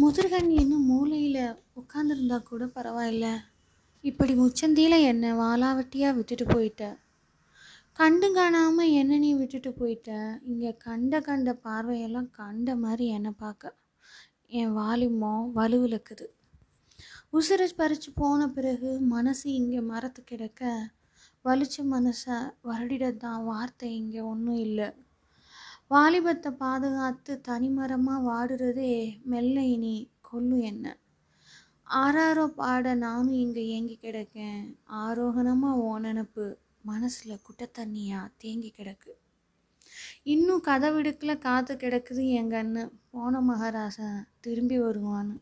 முதுகன் இன்னும் மூலையில் உட்காந்துருந்தா கூட பரவாயில்ல. இப்படி முச்சந்தியில் என்னை வாலாவட்டியாக விட்டுட்டு போயிட்ட. கண்டு காணாமல் என்ன நீ விட்டுட்டு போயிட்ட. இங்கே கண்ட கண்ட பார்வையெல்லாம் கண்ட மாதிரி என்னை பார்க்க. என் வாலிமோ வலுவிழக்குது உசுரை பறித்து போன பிறகு மனசு இங்கே மரத்து கிடக்க. வலிச்ச மனசை வருடிடத்தான் வார்த்தை இங்கே ஒன்றும் இல்லை. வாலிபத்தை பாதுகாத்து தனிமரமாக வாடுறதே மெல்ல இனி கொல்லு என்ன? ஆறாரோ பாட நானும் இங்கே ஏங்கி கிடக்கேன். ஆரோகணமாக ஓ நினப்பு மனசில் குட்டை தண்ணியாக தேங்கி கிடக்கு. இன்னும் கதவிடுக்கில் காத்து கிடக்குது எங்கன்னு போன மகாராசன் திரும்பி வருவான்னு.